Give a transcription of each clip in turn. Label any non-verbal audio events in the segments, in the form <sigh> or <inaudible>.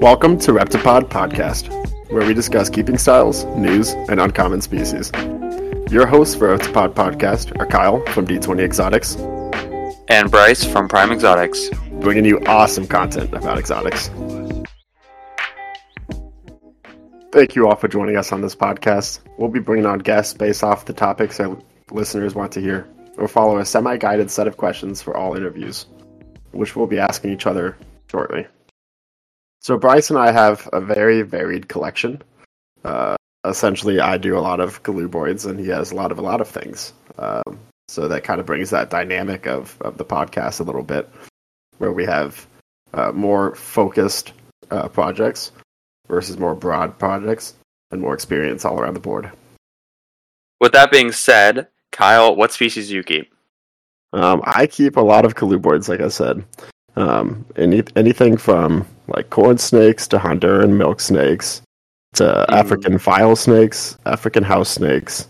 Welcome to Reptipod Podcast, where we discuss keeping styles, news, and uncommon species. Your hosts for Reptipod Podcast are Kyle from D20 Exotics, and Bryce from Prime Exotics, bringing you awesome content about exotics. Thank you all for joining us on this podcast. We'll be bringing on guests based off the topics that listeners want to hear. We'll follow a semi guided set of questions for all interviews, which we'll be asking each other shortly. So, Bryce and I have a very varied collection. Uh, essentially, I do a lot of colubrids, and he has a lot of a lot of things. Um, so that kind of brings that dynamic of, of the podcast a little bit, where we have uh, more focused uh, projects versus more broad projects and more experience all around the board. With that being said, Kyle, what species do you keep? Um, I keep a lot of colubrids, like I said. Um, any, anything from like corn snakes to Honduran milk snakes to mm. African file snakes, African house snakes.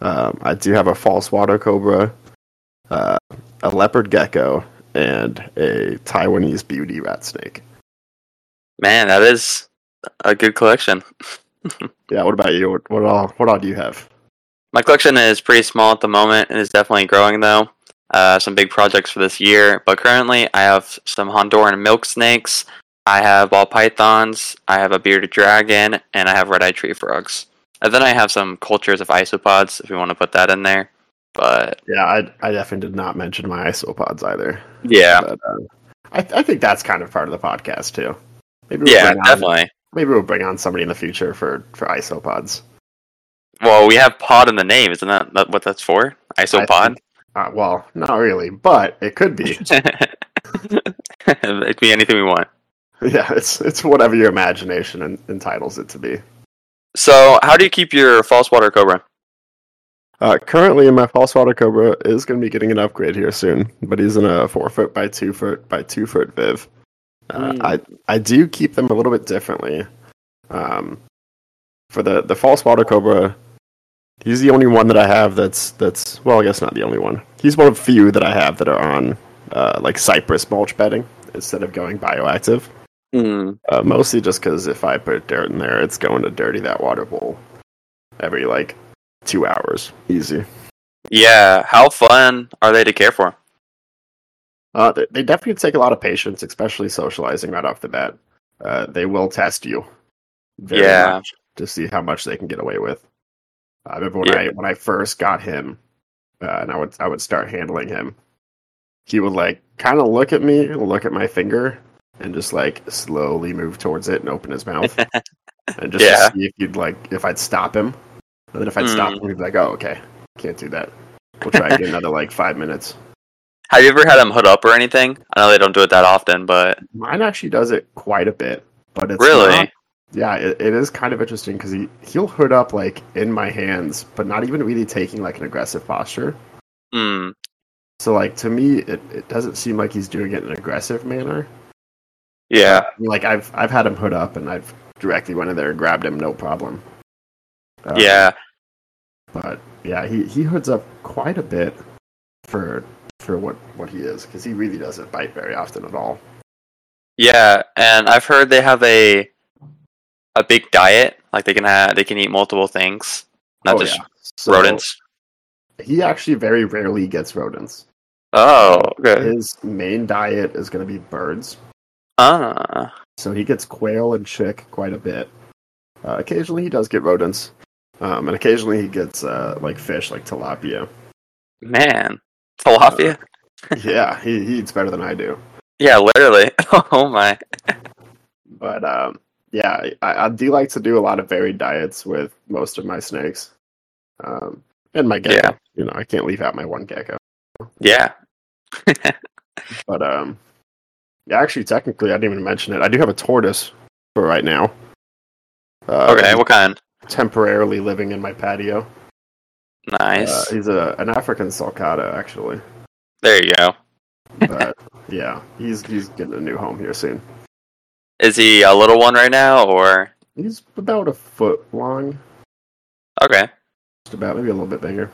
Um, I do have a false water cobra, uh, a leopard gecko, and a Taiwanese beauty rat snake. Man, that is a good collection. <laughs> yeah. What about you? What, what all? What all do you have? My collection is pretty small at the moment and is definitely growing though. Uh, some big projects for this year, but currently I have some Honduran milk snakes. I have ball pythons. I have a bearded dragon, and I have red-eyed tree frogs. And then I have some cultures of isopods, if you want to put that in there. But yeah, I, I definitely did not mention my isopods either. Yeah, but, uh, I, I think that's kind of part of the podcast too. Maybe we'll yeah, definitely. maybe we'll bring on somebody in the future for for isopods. Well, we have pod in the name, isn't that, what that's for? Isopod. uh, well, not really, but it could be. <laughs> it could be anything we want. <laughs> Yeah, it's it's whatever your imagination entitles it to be. So, how do you keep your false water cobra? Uh, currently, my false water cobra is going to be getting an upgrade here soon, but he's in a four foot by two foot by two foot viv. Uh, mm. I I do keep them a little bit differently. Um, for the the false water cobra, he's the only one that I have that's that's well, I guess not the only one. He's one of few that I have that are on uh, like cypress mulch bedding instead of going bioactive. Mm. Uh, mostly just because if I put dirt in there, it's going to dirty that water bowl every like two hours, easy. Yeah, how fun are they to care for? Uh, they, they definitely take a lot of patience, especially socializing right off the bat. Uh, they will test you, yeah, to see how much they can get away with. I remember when yeah. I when I first got him, uh, and I would I would start handling him. He would like kind of look at me, look at my finger, and just like slowly move towards it and open his mouth, <laughs> and just yeah. see if you'd like if I'd stop him. And then if I'd mm. stop him, he'd be like, "Oh, okay, can't do that. We'll try again another like five minutes." <laughs> Have you ever had him hood up or anything? I know they don't do it that often, but mine actually does it quite a bit. But it's really, not, yeah, it, it is kind of interesting because he he'll hood up like in my hands, but not even really taking like an aggressive posture. Hmm. So like to me, it, it doesn't seem like he's doing it in an aggressive manner. Yeah. Like I've I've had him hood up and I've directly went in there and grabbed him, no problem. Um, yeah. But yeah, he, he hoods up quite a bit for for what what he is because he really doesn't bite very often at all. Yeah, and I've heard they have a a big diet. Like they can have they can eat multiple things, not oh, just yeah. so rodents. He actually very rarely gets rodents. Oh, okay. His main diet is going to be birds. Ah. So he gets quail and chick quite a bit. Uh, occasionally he does get rodents, um, and occasionally he gets uh, like fish, like tilapia. Man, tilapia. Uh, yeah, he, he eats better than I do. Yeah, literally. <laughs> oh my. but um, yeah, I, I, do like to do a lot of varied diets with most of my snakes. Um, and my gecko. Yeah. You know, I can't leave out my one gecko. Yeah. <laughs> but um, actually, technically, I didn't even mention it. I do have a tortoise for right now. Uh, okay, what kind? Temporarily living in my patio. Nice. Uh, he's a an African sulcata, actually. There you go. but <laughs> yeah, he's he's getting a new home here soon. Is he a little one right now, or? He's about a foot long. Okay. Just about, maybe a little bit bigger.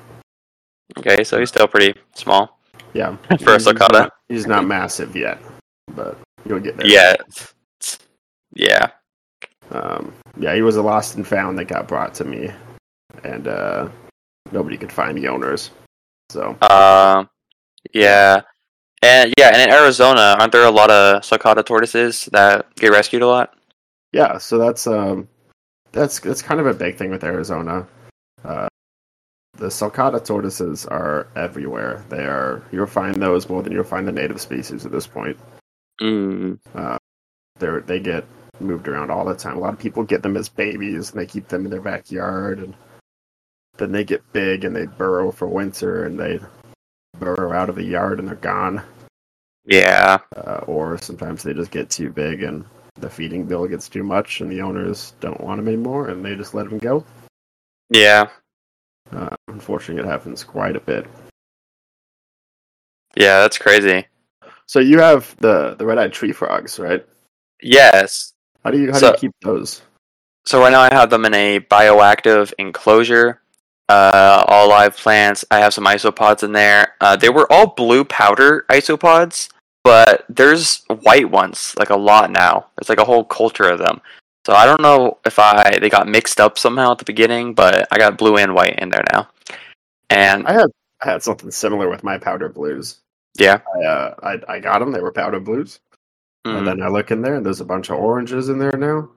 Okay, so he's still pretty small. Yeah. <laughs> For a sulcata. He's not massive yet, but you'll get there. Yeah. Yeah. Um, yeah, he was a lost and found that got brought to me, and uh, nobody could find the owners. So Uh, yeah. And yeah, and in Arizona, aren't there a lot of sulcata tortoises that get rescued a lot? yeah, so that's um, that's that's kind of a big thing with Arizona. Uh, the sulcata tortoises are everywhere. They are you'll find those more than you'll find the native species at this point. Mm. They they get moved around all the time. A lot of people get them as babies and they keep them in their backyard, and then they get big and they burrow for winter and they burrow out of the yard and they're gone. Yeah. Uh, or sometimes they just get too big and the feeding bill gets too much and the owners don't want them anymore and they just let them go. Yeah. Uh, unfortunately, it happens quite a bit. Yeah, that's crazy. So you have the the red eyed tree frogs, right? Yes. How do you how do you keep those? So right now I have them in a bioactive enclosure. Uh, all live plants. I have some isopods in there. Uh, they were all blue powder isopods, but there's white ones, like a lot now. There's like a whole culture of them. So I don't know if I they got mixed up somehow at the beginning, but I got blue and white in there now. And I had I had something similar with my powder blues. Yeah, I uh, I, I got them. They were powder blues, mm, and then I look in there and there's a bunch of oranges in there now.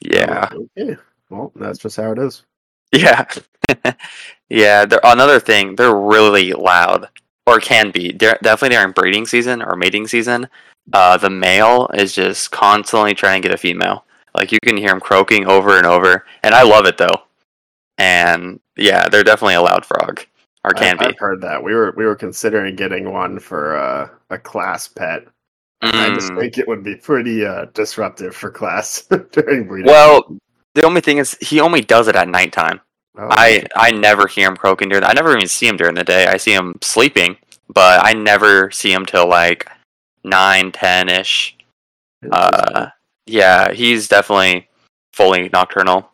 yeah. Like, okay. Well, that's just how it is. Yeah, <laughs> yeah. They're, another thing, they're really loud, or can be. They're, definitely during breeding season or mating season. Uh, the male is just constantly trying to get a female. Like you can hear him croaking over and over, and I love it though. And yeah, they're definitely a loud frog, or can I, be. I've heard that. We were we were considering getting one for uh, a class pet. I just Mm. think it would be pretty uh, disruptive for class <laughs> during breeding. Well, the only thing is, he only does it at nighttime. Oh, I I never hear him croaking during. I never even see him during the day. I see him sleeping, but I never see him till like nine, ten ish. Uh, yeah, he's definitely fully nocturnal.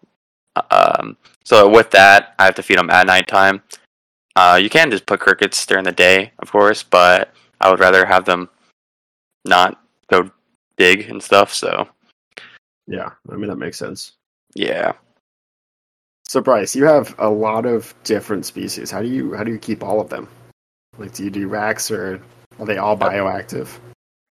Um, so with that, I have to feed him at nighttime. Uh, you can just put crickets during the day, of course, but I would rather have them not go dig and stuff. So yeah, I mean that makes sense. yeah. So Bryce, you have a lot of different species. How do you how do you keep all of them? Like, do you do racks or are they all bioactive?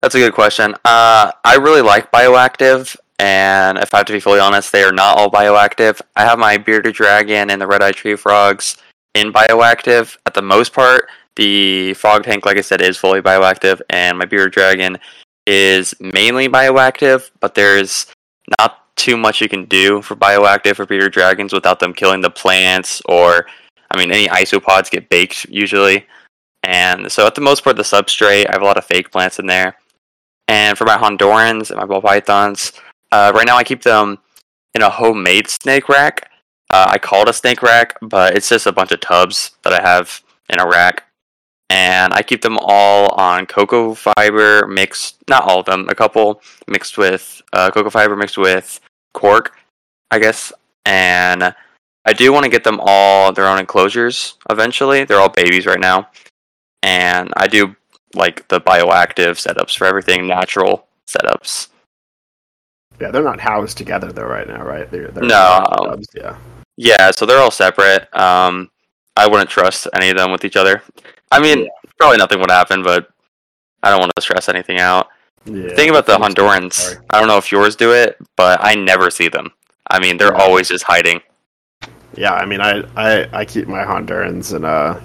That's a good question. Uh, I really like bioactive, and if I have to be fully honest, they are not all bioactive. I have my bearded dragon and the red eye tree frogs in bioactive. At the most part, the frog tank, like I said, is fully bioactive, and my bearded dragon is mainly bioactive. But there's not too much you can do for bioactive for bearded dragons without them killing the plants, or I mean, any isopods get baked usually. And so, at the most part, the substrate, I have a lot of fake plants in there. And for my Hondurans and my ball pythons, uh, right now I keep them in a homemade snake rack. Uh, I call it a snake rack, but it's just a bunch of tubs that I have in a rack. And I keep them all on cocoa fiber mixed, not all of them, a couple mixed with uh, cocoa fiber mixed with cork, I guess. And I do want to get them all their own enclosures eventually. They're all babies right now. And I do like the bioactive setups for everything, natural setups. Yeah, they're not housed together though right now, right? They're, they're No. tubs, yeah. Yeah, so they're all separate. Um, I wouldn't trust any of them with each other. I mean, probably nothing would happen, but I don't want to stress anything out. Yeah. Think about the Hondurans. I don't know if yours do it, but I never see them. I mean, they're Yeah. always just hiding. Yeah, I mean, I, I, I keep my Hondurans in a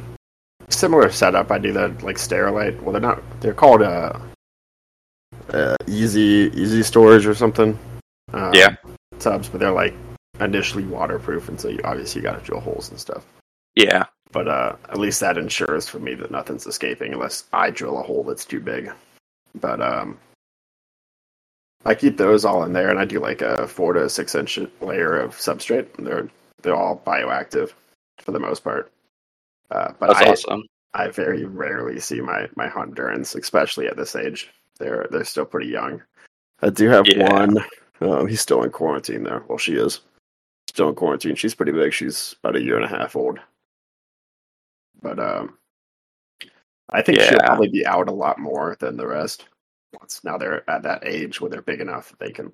similar setup. I do that like Sterilite. Well, they're not. They're called uh, uh easy easy storage or something. Um, Yeah. Tubs, but they're like initially waterproof, and so you obviously you got to drill holes and stuff. Yeah, But uh, at least that ensures for me that nothing's escaping unless I drill a hole that's too big. But um, I keep those all in there, and I do like a four to six inch layer of substrate. They're they're all bioactive for the most part. Uh, but that's I, awesome. I very rarely see my my Hondurans, especially at this age. They're they're still pretty young. I do have Yeah. one. Um, he's still in quarantine though. Well, she is still in quarantine. She's pretty big. She's about a year and a half old. But um, I think she'll probably be out a lot more than the rest. once now they're at that age where they're big enough that they can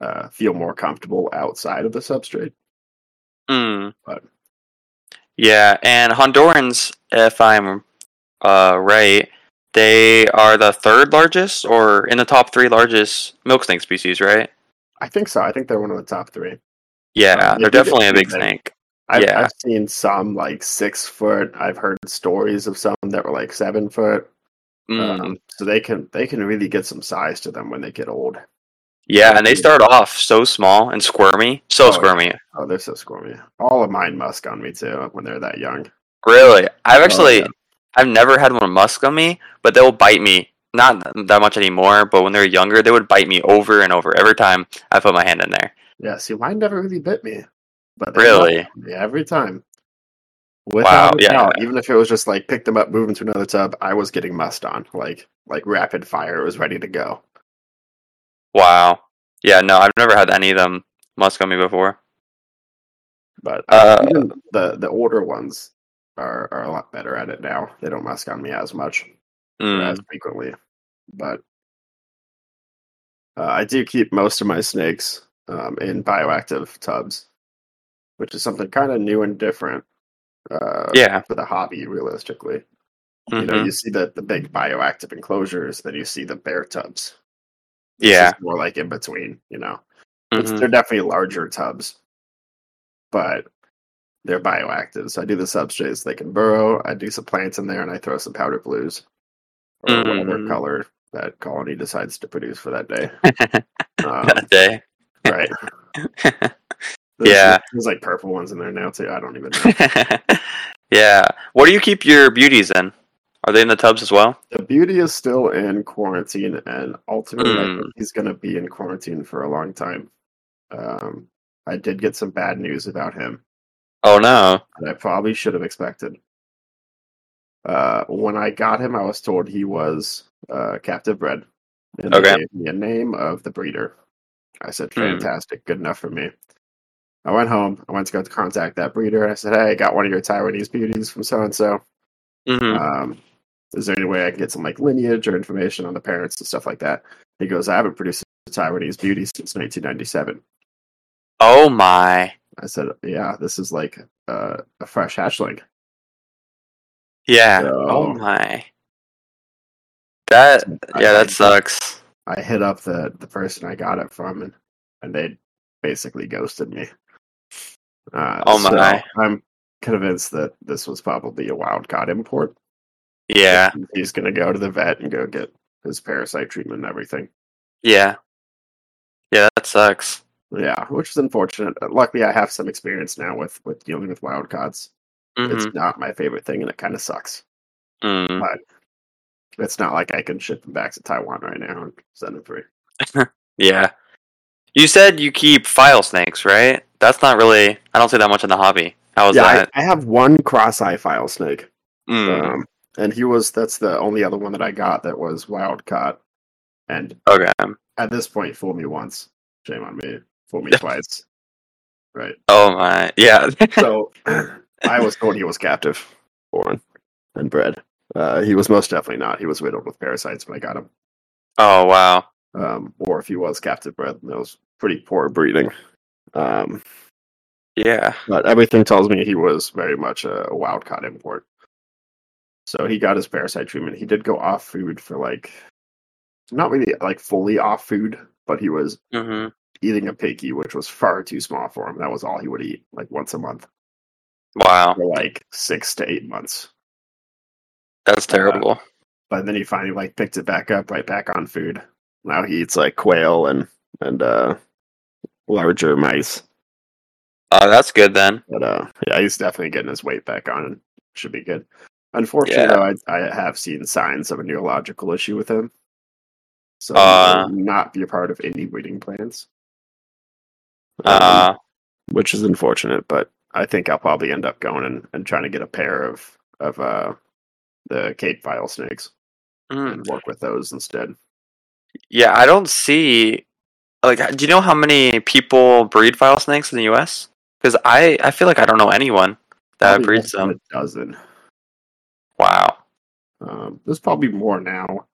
uh, feel more comfortable outside of the substrate. Mm. But- Yeah, and Hondurans, if I'm uh, right, they are the third largest or in the top three largest milk snake species, right? I think so. I think they're one of the top three. Yeah, they they're definitely a big pretty snake. I've, Yeah. I've seen some like six foot. I've heard stories of some that were like seven foot. Mm. Um, so they can they can really get some size to them when they get old. yeah, and they start off so small and squirmy. So Oh, squirmy. Oh, they're so squirmy. All of mine musk on me too when they're that young. Really? I've actually yeah. I've never had one musk on me, but they'll bite me. Not that much anymore, but when they're younger, they would bite me over and over every time I put my hand in there. Yeah, see, mine never really bit me, but Really? me every time. Without a yeah. doubt, even if it was just like pick them up, move them to another tub, I was getting musked on, like like rapid fire. It was ready to go. Wow. Yeah, no, I've never had any of them musk on me before. But uh, Uh, the the older ones are are a lot better at it now. They don't musk on me as much Mm. as frequently. But uh, I do keep most of my snakes um, in bioactive tubs, which is something kind of new and different. Uh, Yeah. for the hobby, realistically. You know, you see the the big bioactive enclosures, then you see the bare tubs. Yeah. more like in between. You know, It's- mhm. they're definitely larger tubs, but they're bioactive. So I do the substrates; they can burrow. I do some plants in there, and I throw some powder blues or whatever Mm. color that colony decides to produce for that day. <laughs> Um, that day. Right? <laughs> There's, Yeah. there's like purple ones in there now too. I don't even know. <laughs> yeah. What do you keep your beauties in? Are they in the tubs as well? the beauty is still in quarantine, and ultimately, Mm. he's going to be in quarantine for a long time. Um, I did get some bad news about him. Oh no. that I probably should have expected. Uh, when I got him, I was told he was uh, captive bred. And they gave me a name of the breeder. I said, Hmm. fantastic, good enough for me. I went home. I went to go to contact that breeder. And I said, hey, I got one of your Taiwanese beauties from so and so. Is there any way I can get some like lineage or information on the parents and stuff like that? He goes, I haven't produced a Taiwanese beauty since 1997. Oh my. I said, yeah, this is like uh, a fresh hatchling. Yeah. So- Oh my. That yeah, that sucks. I hit up the the person I got it from, and, and they basically ghosted me. Uh, Oh so my. I'm convinced that this was probably a wild caught import. Yeah. He's gonna go to the vet and go get his parasite treatment and everything. Yeah. Yeah, that sucks. Yeah, which is unfortunate. Uh, Luckily, I have some experience now with with dealing with wild caughts. hmm It's not my favorite thing, and it kind of sucks. Mm. It's not like I can ship them back to Taiwan right now and send them free. <laughs> Yeah. You said you keep file snakes, right? That's not really. I don't see that much in the hobby. How is yeah, I, that? I have one cross-eye file snake. Mm. Um, and he was that's the only other one that I got that was wild caught. And okay. at this point, fool me once, shame on me. Fool me <laughs> twice. Right. Oh my. Yeah. So <laughs> I was told he was captive, born and bred. Uh, he was most definitely not. He was riddled with parasites when I got him. oh wow. Um, or if he was captive bred, that was pretty poor breeding. Um, Yeah. but everything tells me he was very much a wild caught import. So he got his parasite treatment. He did go off food for like, not really like fully off food, but he was hmm eating a piggy, which was far too small for him. That was all he would eat, like once a month Wow. for like six to eight months. That's terrible. But then he finally like picked it back up, right back on food. Now he eats like quail and and uh larger mice. Uh, that's good then. But uh, yeah, he's definitely getting his weight back on and should be good. Unfortunately, Yeah. though, I, I have seen signs of a neurological issue with him. So Uh. not be a part of any breeding plans. Um, Uh, which is unfortunate, but I think I'll probably end up going and, and trying to get a pair of of uh, the Cape file snakes mm. and work with those instead. Yeah, I don't see. Like, do you know how many people breed file snakes in the U.S.? Because I, I feel like I don't know anyone that Probably breeds them. A dozen. Wow. Um, there's probably more now.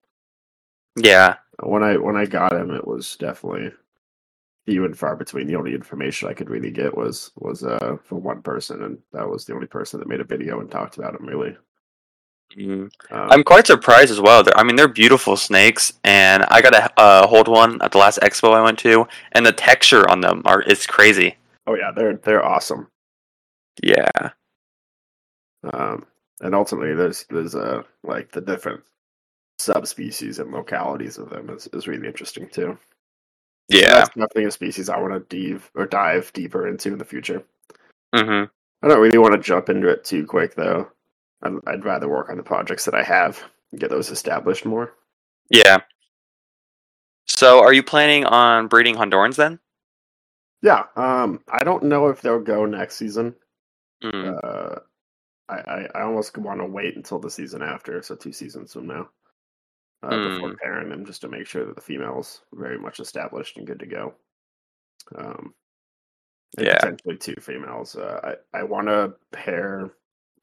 Yeah. When I when I got him, it was definitely few and far between. The only information I could really get was was uh from one person, and that was the only person that made a video and talked about him. Really, Mm. um, I'm quite surprised as well. They're, I mean, they're beautiful snakes, and I got to uh, hold one at the last expo I went to, and the texture on them are it's crazy. oh yeah, they're they're awesome. Yeah. Um, and ultimately, there's there's uh like the different subspecies and localities of them is, is really interesting too. Yeah. that's definitely a species I want to dive or dive deeper into in the future. hmm I don't really want to jump into it too quick though. I'd, I'd rather work on the projects that I have and get those established more. Yeah. So, are you planning on breeding Hondurans then? Yeah, um, I don't know if they'll go next season. Mm. Uh, I, I, I almost want to wait until the season after, so two seasons from now, uh, before Mm. pairing them, just to make sure that the female's are very much established and good to go. Um, Yeah. potentially two females. Uh, I I want to pair.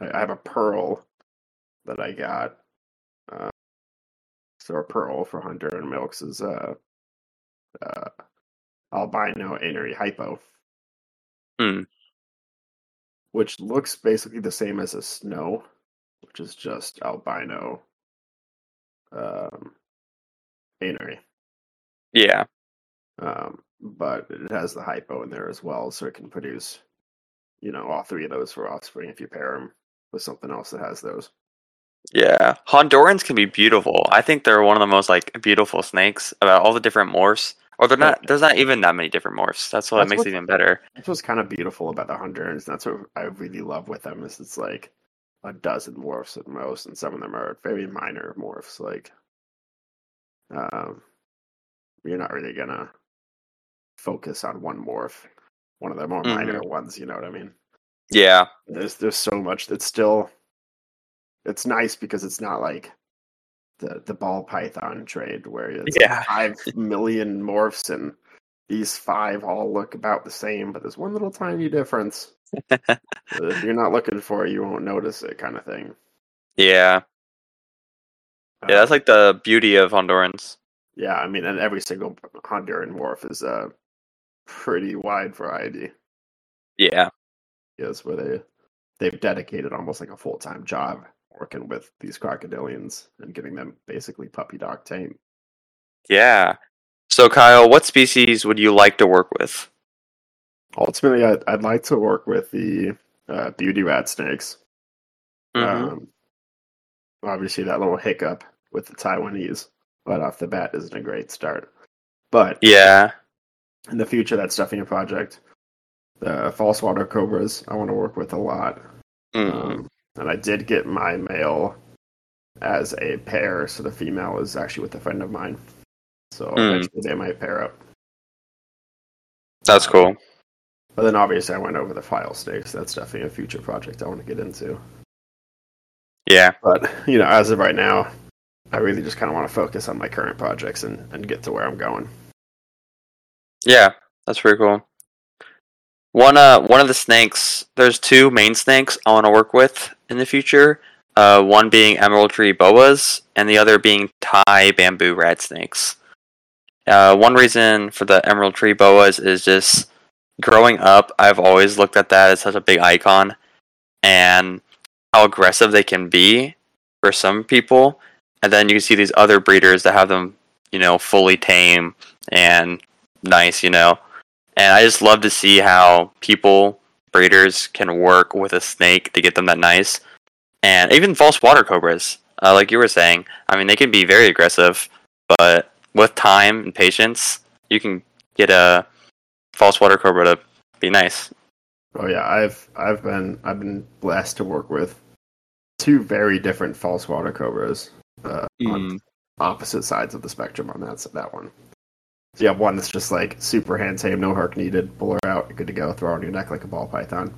I have a pearl that I got. Uh, so a pearl for Honduran milks is uh, uh, albino anery hypo Hmm. which looks basically the same as a snow, which is just albino um, anery. Yeah. Um, but it has the hypo in there as well, so it can produce, you know, all three of those for offspring if you pair them with something else that has those. Yeah. Hondurans can be beautiful. I think they're one of the most like beautiful snakes about all the different morphs. Or they're not. There's not even that many different morphs. That's what That's makes it even better. That's what's kind of beautiful about the Hondurans. That's what I really love with them is it's like a dozen morphs at most, and some of them are very minor morphs. Like, um, you're not really gonna focus on one morph, one of the more minor ones. You know what I mean? Yeah. There's there's so much that's still. It's nice because it's not like the the ball python trade where it's like Yeah. five million morphs and these five all look about the same, but there's one little tiny difference. <laughs> if you're not looking for it, you won't notice it, kind of thing. Yeah. Yeah. That's Uh, like the beauty of Hondurans. yeah. I mean, and every single Honduran morph is a pretty wide variety. Yeah. Is where they they've dedicated almost like a full time job working with these crocodilians and getting them basically puppy dog tame. Yeah. So Kyle, what species would you like to work with? Ultimately, I'd, I'd like to work with the uh, beauty rat snakes. Mhm. Um, obviously, that little hiccup with the Taiwanese right off the bat isn't a great start. But yeah. in the future, that's definitely a project. The false water cobras, I want to work with a lot. Mm. Um, and I did get my male as a pair, so the female is actually with a friend of mine. So Hmm. eventually they might pair up. That's cool. But then obviously I went over the file snakes. That's definitely a future project I want to get into. Yeah. But you know, as of right now, I really just kind of want to focus on my current projects and, and get to where I'm going. Yeah. That's pretty cool. One uh one of the snakes there's two main snakes I want to work with in the future. Uh one being emerald tree boas and the other being Thai bamboo rat snakes. Uh one reason for the emerald tree boas is just growing up I've always looked at that as such a big icon and how aggressive they can be for some people and then you see these other breeders that have them, you know, fully tame and nice, you know. And I just love to see how people, breeders, can work with a snake to get them that nice. And even false water cobras, uh, like you were saying, I mean, they can be very aggressive, but with time and patience, you can get a false water cobra to be nice. Oh yeah, I've I've been I've been blessed to work with two very different false water cobras uh, on opposite sides of the spectrum on that that one. So you have one that's just like super hand tame, no hook needed, pull her out, good to go, throw her on your neck like a ball python.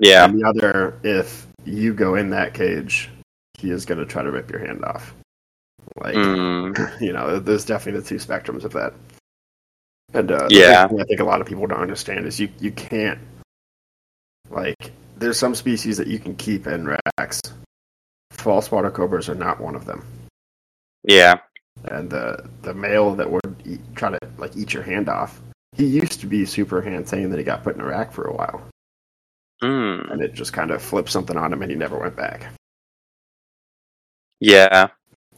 Yeah, And the other, if you go in that cage, he is going to try to rip your hand off. Like Mm, <laughs> you know, there's definitely the two spectrums of that. And uh, Yeah. I think a lot of people don't understand is you you can't like there's some species that you can keep in racks. False water cobras are not one of them. yeah, and the the male that would eat, try to like eat your hand off. He used to be super insane, then he got put in a rack for a while, Mm. and it just kind of flipped something on him, and he never went back. Yeah.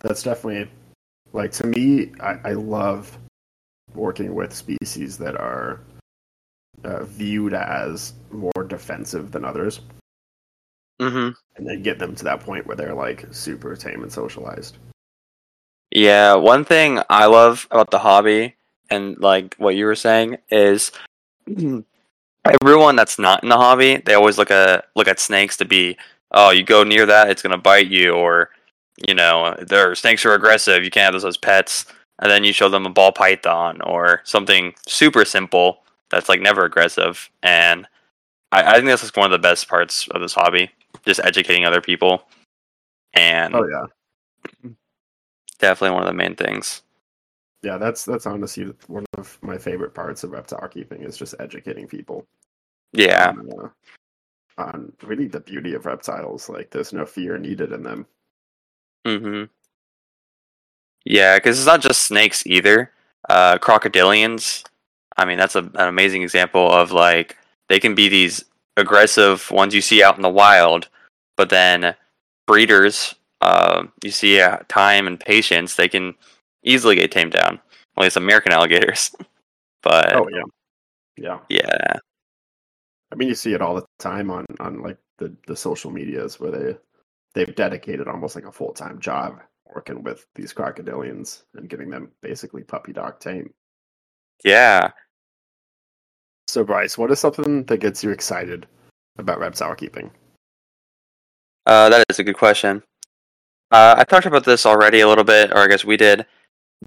That's definitely like to me. I, I love working with species that are uh, viewed as more defensive than others, hmm and then get them to that point where they're like super tame and socialized. Yeah. One thing I love about the hobby and like what you were saying is <clears throat> everyone that's not in the hobby, they always look at look at snakes to be, oh, you go near that, it's gonna bite you, or you know, their snakes are aggressive, you can't have those as pets. And then you show them a ball python or something super simple that's like never aggressive. And I, I think that's just one of the best parts of this hobby, just educating other people. And Oh yeah, definitely one of the main things. yeah. That's that's honestly one of my favorite parts of reptile keeping is just educating people. Yeah. on, uh, on really the beauty of reptiles. Like there's no fear needed in them. Mm-hmm. Yeah, because it's not just snakes either. Uh, crocodilians. I mean, that's a, an amazing example of like they can be these aggressive ones you see out in the wild, but then breeders, uh, you see uh, time and patience, they can easily get tamed down. At least American alligators. <laughs> but Oh yeah, yeah. yeah, I mean, you see it all the time on on like the the social medias where they they've dedicated almost like a full time job working with these crocodilians and getting them basically puppy dog tame. yeah. So Bryce, what is something that gets you excited about reptile keeping? Uh, that is a good question. Uh, I talked about this already a little bit, or I guess we did.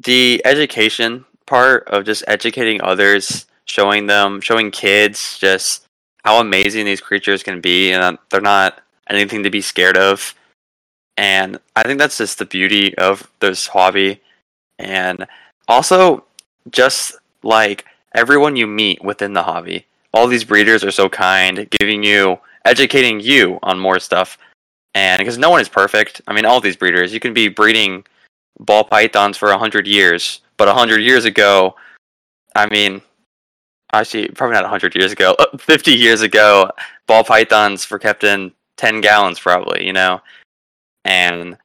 The education part of just educating others, showing them, showing kids just how amazing these creatures can be, and they're not anything to be scared of. And I think that's just the beauty of this hobby. And also, just like everyone you meet within the hobby, all these breeders are so kind, giving you, educating you on more stuff and because no one is perfect. I mean all these breeders you can be breeding ball pythons for 100 years but 100 years ago i mean actually probably not 100 years ago <laughs> 50 years ago ball pythons were kept in 10 gallons probably you know? And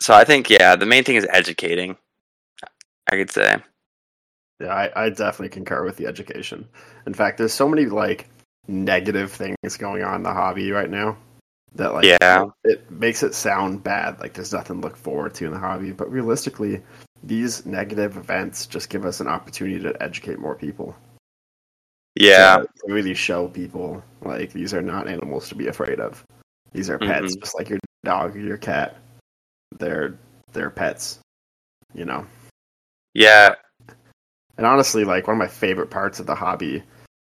so i think yeah the main thing is educating i could say. Yeah, I, I definitely concur with the education. In fact, there's so many like negative things going on in the hobby right now that like Yeah. it makes it sound bad. Like there's nothing to look forward to in the hobby, but realistically, these negative events just give us an opportunity to educate more people. yeah to really show people like these are not animals to be afraid of. These are pets, Mhm. just like your dog or your cat. They're they're pets, you know. yeah And honestly, like one of my favorite parts of the hobby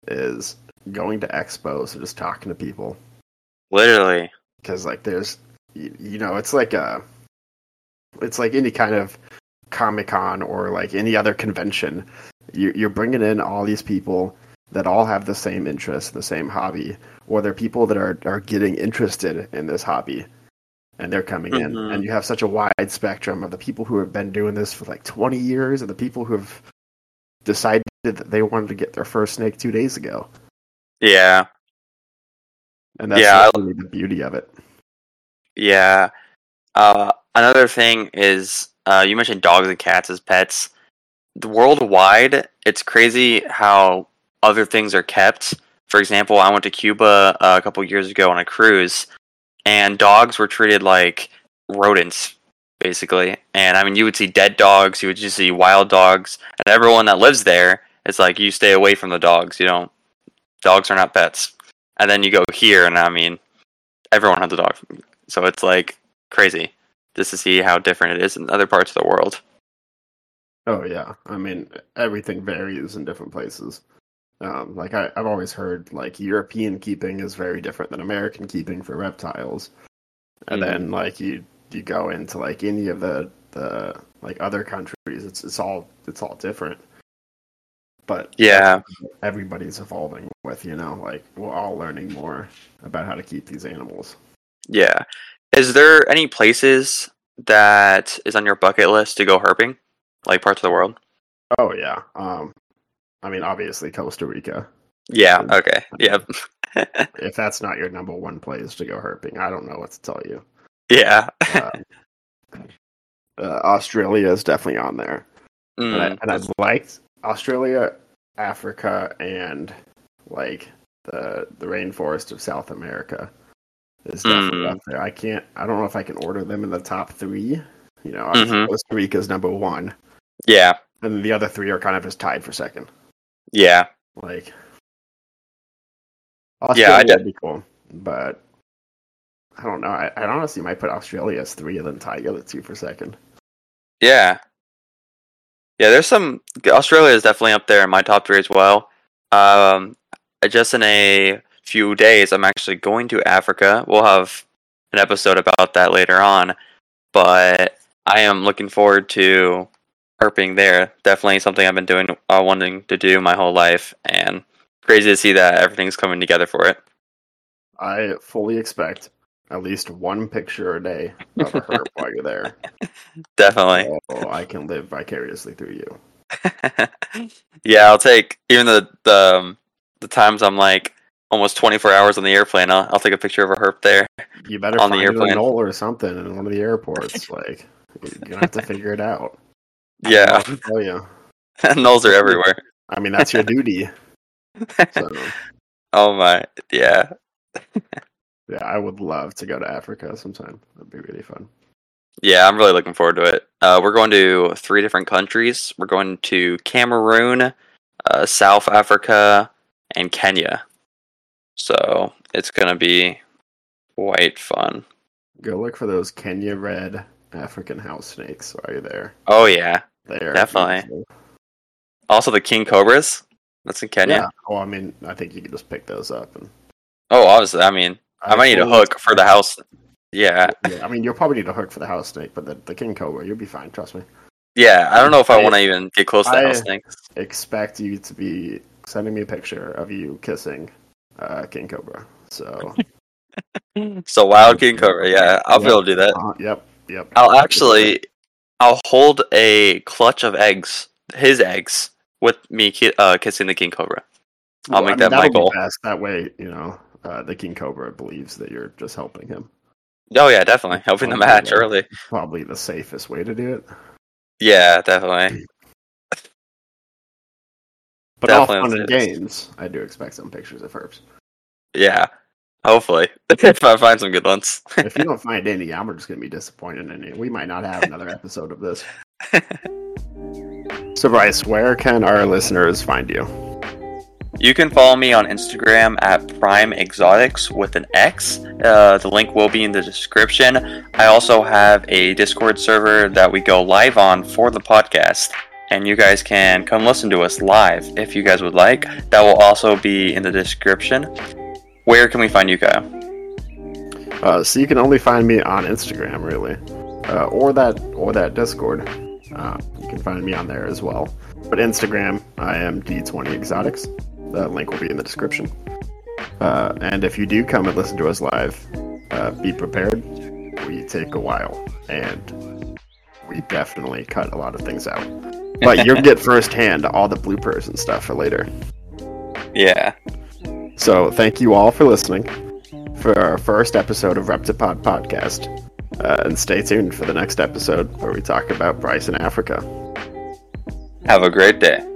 is going to expos and just talking to people literally. Because like there's you, you know it's like a it's like any kind of comic con or like any other convention. You, you're bringing in all these people that all have the same interest, the same hobby or they're people that are, are getting interested in this hobby and they're coming in. Mhm. and you have such a wide spectrum of the people who have been doing this for like 20 years and the people who have decided that they wanted to get their first snake two days ago. Yeah and that's Yeah, really the beauty of it Yeah. Uh, another thing is uh, you mentioned dogs and cats as pets. The worldwide, it's crazy how other things are kept. For example, I went to Cuba uh, a couple years ago on a cruise, and dogs were treated like rodents, basically. And I mean, you would see dead dogs, you would just see wild dogs, and everyone that lives there, it's like you stay away from the dogs. You don't. Dogs are not pets. And then you go here, and I mean, everyone has a dog. So it's like crazy just to see how different it is in other parts of the world. Oh yeah, I mean everything varies in different places. Um, like I, I've always heard, like European keeping is very different than American keeping for reptiles, and Mhm. then like you you go into like any of the the like other countries, it's it's all it's all different. But Yeah. everybody's evolving with you know like we're all learning more about how to keep these animals. Yeah. Is there any places that is on your bucket list to go herping? like parts of the world? Oh yeah. Um, I mean, obviously Costa Rica. Yeah. Okay. <laughs> Yep. If that's not your number one place to go herping, I don't know what to tell you. yeah. Um, uh, Australia is definitely on there, and, I, Mm, and I've liked Australia, Africa, and like the the rainforest of South America is definitely Mm. up there. I can't. I don't know if I can order them in the top three. You know, Mhm. Costa Rica is number one, yeah. and the other three are kind of just tied for second. Yeah. Like, Australia Yeah, I did. would be cool, but I don't know. I, I honestly might put Australia as three and then tie the other two for second. Yeah. Yeah, there's some Australia is definitely up there in my top three as well. Um just in a few days I'm actually going to Africa. We'll have an episode about that later on. But I am looking forward to herping there. Definitely something I've been doing uh, wanting to do my whole life and crazy to see that everything's coming together for it. I fully expect at least one picture a day of a herp <laughs> while you're there. Definitely. So I can live vicariously through you. <laughs> yeah, I'll take even the the um, the times I'm like almost 24 hours on the airplane. I'll, I'll take a picture of a herp there. You better On the find airplane. or something in one of the airports. <laughs> like you're gonna have to figure it out. Yeah, tell you. nulls are everywhere. I mean, that's your duty. So oh my, yeah, yeah, I would love to go to Africa sometime. That'd be really fun. yeah. I'm really looking forward to it. Uh, we're going to three different countries. We're going to Cameroon, uh, South Africa, and Kenya. So it's gonna be quite fun. Go look for those Kenya red African house snakes while you're there. Oh yeah. They are Definitely. beautiful. Also the king cobras. That's in Kenya. Yeah. Well, I mean, I think you can just pick those up. And Oh, obviously. I mean, I might need a fully hook for the house. Yeah, Yeah, I mean, you'll probably need a hook for the house snake, but the, the king cobra, you'll be fine. Trust me. yeah. I don't know if I I- want to even get close to the I- house snake. Expect you to be sending me a picture of you kissing uh, king cobra. So, <laughs> So wild king cobra. Yeah, I'll be able to do that. uh, yep, yep. I'll actually, I'll hold a clutch of eggs, his eggs, with me ki- uh, kissing the king cobra. I'll Well, make that my that'll be goal. best. That way, you know, uh, the king cobra believes that you're just helping him. Oh yeah, definitely helping the match yeah. early. Probably the safest way to do it. Yeah, definitely. <clears throat> But Definitely all fun and games. I do expect some pictures of herps. Yeah, hopefully <laughs> if I find some good ones. if you don't <laughs> find any, I'm just gonna be disappointed in you. We might not have another episode of this. <laughs> So, Bryce, where can our listeners find you? You can follow me on Instagram at Prime Exotics with an X. Uh, the link will be in the description. I also have a Discord server that we go live on for the podcast, and you guys can come listen to us live if you guys would like. That will also be in the description. Where can we find you, Kyle? Uh, so you can only find me on Instagram, really, uh, or that or that Discord. Uh, you can find me on there as well. But Instagram, I am D20 Exotics. The link will be in the description. Uh, and if you do come and listen to us live, uh, be prepared. We take a while, and we definitely cut a lot of things out. But you'll get <laughs> firsthand all the bloopers and stuff for later. Yeah. So thank you all for listening for our first episode of Reptipod Podcast. Uh, and stay tuned for the next episode where we talk about Bryce in Africa. Have a great day.